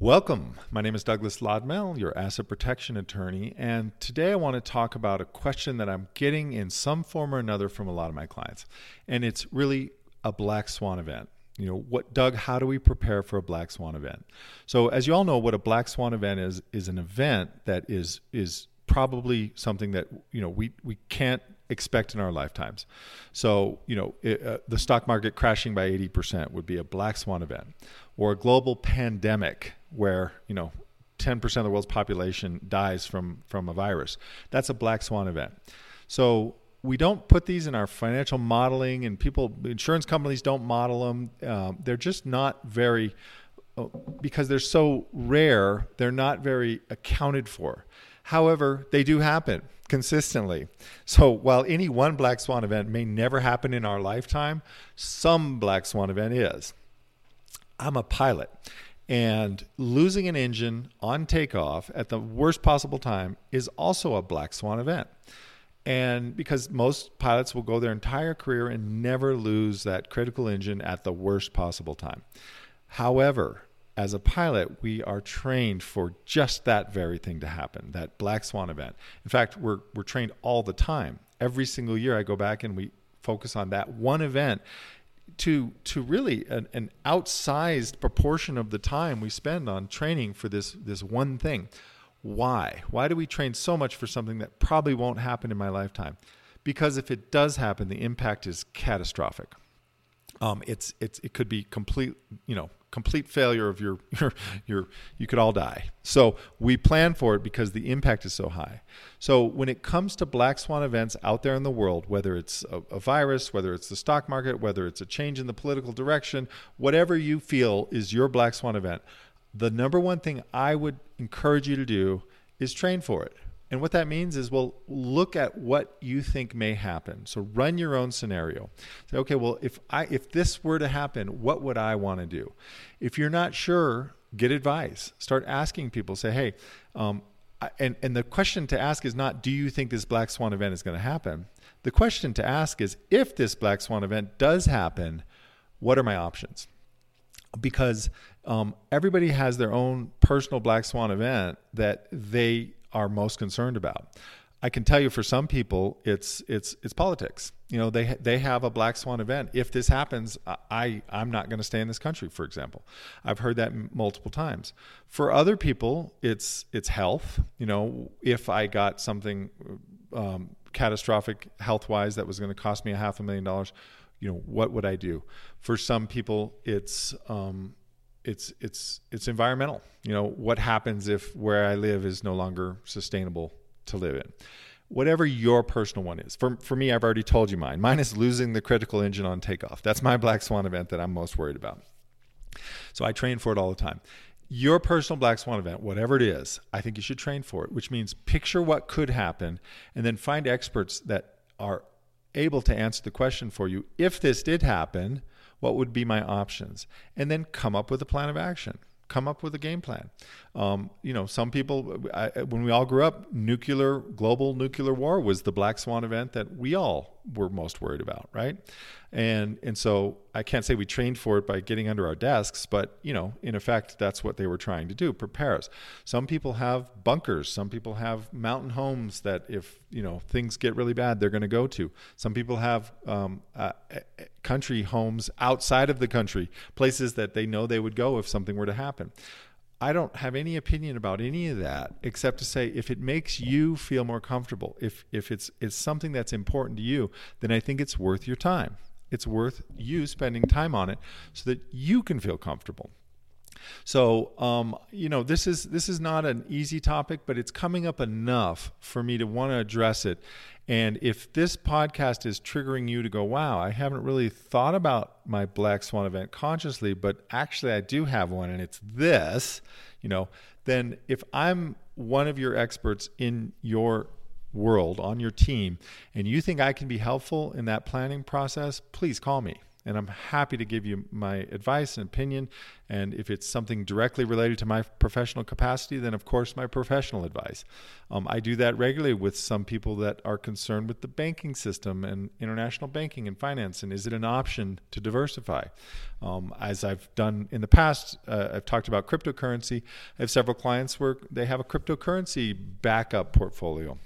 Welcome. My name is Douglas Lodmell, your asset protection attorney, and today I want to talk about a question that I'm getting in some form or another from a lot of my clients. And it's really a black swan event. You know, what Doug, how do we prepare for a black swan event? So, as you all know, what a black swan event is is an event that is is probably something that, you know, we we can't expect in our lifetimes. So, you know, it, uh, the stock market crashing by 80% would be a black swan event, or a global pandemic where, you know, 10% of the world's population dies from from a virus. That's a black swan event. So, we don't put these in our financial modeling, and people, insurance companies don't model them. Um, they're just not very, Oh, because they're so rare, they're not very accounted for. However, they do happen consistently. So while any one black swan event may never happen in our lifetime, some black swan event is. I'm a pilot, and losing an engine on takeoff at the worst possible time is also a black swan event. And because most pilots will go their entire career and never lose that critical engine at the worst possible time. However, as a pilot, we are trained for just that very thing to happen, that black swan event. In fact, we're, we're trained all the time. Every single year, I go back and we focus on that one event to, to really an, an outsized proportion of the time we spend on training for this, this one thing. Why? Why do we train so much for something that probably won't happen in my lifetime? Because if it does happen, the impact is catastrophic. Um, it's it's it could be complete you know complete failure of your your your you could all die. So we plan for it because the impact is so high. So when it comes to black swan events out there in the world, whether it's a, a virus, whether it's the stock market, whether it's a change in the political direction, whatever you feel is your black swan event, the number one thing I would encourage you to do is train for it. And what that means is, well, look at what you think may happen. So run your own scenario. Say, okay, well, if I if this were to happen, what would I want to do? If you're not sure, get advice. Start asking people. Say, hey, um, and and the question to ask is not, do you think this black swan event is going to happen? The question to ask is, if this black swan event does happen, what are my options? Because um, everybody has their own personal black swan event that they are most concerned about. I can tell you for some people it's it's it's politics. You know, they they have a black swan event. If this happens, I I'm not going to stay in this country, for example. I've heard that multiple times. For other people, it's it's health. You know, if I got something um, catastrophic health wise that was going to cost me a half a million dollars, you know, what would I do? For some people, it's um, it's it's it's environmental. You know, what happens if where I live is no longer sustainable to live in? Whatever your personal one is. For for me, I've already told you mine. Mine is losing the critical engine on takeoff. That's my black swan event that I'm most worried about. So I train for it all the time. Your personal black swan event, whatever it is, I think you should train for it, which means picture what could happen and then find experts that are able to answer the question for you. If this did happen, what would be my options? And then come up with a plan of action. Come up with a game plan. Um, you know, some people, I, when we all grew up, nuclear, global nuclear war was the black swan event that we all were most worried about, right? And and so I can't say we trained for it by getting under our desks, but you know, in effect, that's what they were trying to do, prepare us. Some people have bunkers. Some people have mountain homes that if you know things get really bad, they're going to go to. Some people have um, uh, country homes outside of the country, places that they know they would go if something were to happen. I don't have any opinion about any of that except to say if it makes you feel more comfortable, if if it's it's something that's important to you, then I think it's worth your time. It's worth you spending time on it so that you can feel comfortable. So, um, you know, this is this is not an easy topic, but it's coming up enough for me to want to address it. And if this podcast is triggering you to go, wow, I haven't really thought about my Black Swan event consciously, but actually I do have one and it's this, you know, then if I'm one of your experts in your world, on your team, and you think I can be helpful in that planning process, please call me. And I'm happy to give you my advice and opinion. And if it's something directly related to my professional capacity, then of course my professional advice. Um, I do that regularly with some people that are concerned with the banking system and international banking and finance, and is it an option to diversify? Um, as I've done in the past, uh, I've talked about cryptocurrency. I have several clients where they have a cryptocurrency backup portfolio.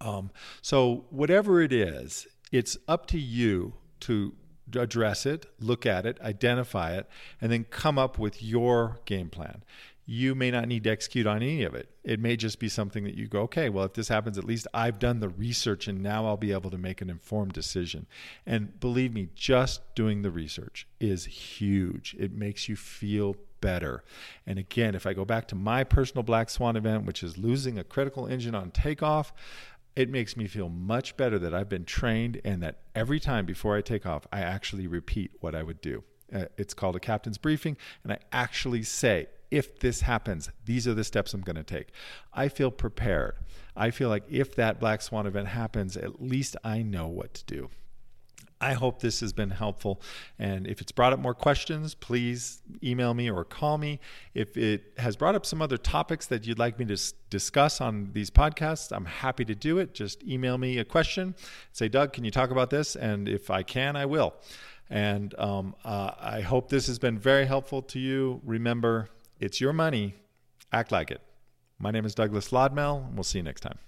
Um, so whatever it is, it's up to you to address it, look at it, identify it, and then come up with your game plan. You may not need to execute on any of it. It may just be something that you go, okay, well, if this happens, at least I've done the research and now I'll be able to make an informed decision. And believe me, just doing the research is huge. It makes you feel better. And again, if I go back to my personal black swan event, which is losing a critical engine on takeoff, it makes me feel much better that I've been trained and that every time before I take off, I actually repeat what I would do. Uh, it's called a captain's briefing, and I actually say, if this happens, these are the steps I'm going to take. I feel prepared. I feel like if that black swan event happens, at least I know what to do. I hope this has been helpful. And if it's brought up more questions, please email me or call me. If it has brought up some other topics that you'd like me to discuss on these podcasts, I'm happy to do it. Just email me a question, say, Doug, can you talk about this? And if I can, I will. And um, uh, I hope this has been very helpful to you. Remember, it's your money. Act like it. My name is Douglas Lodmell, and we'll see you next time.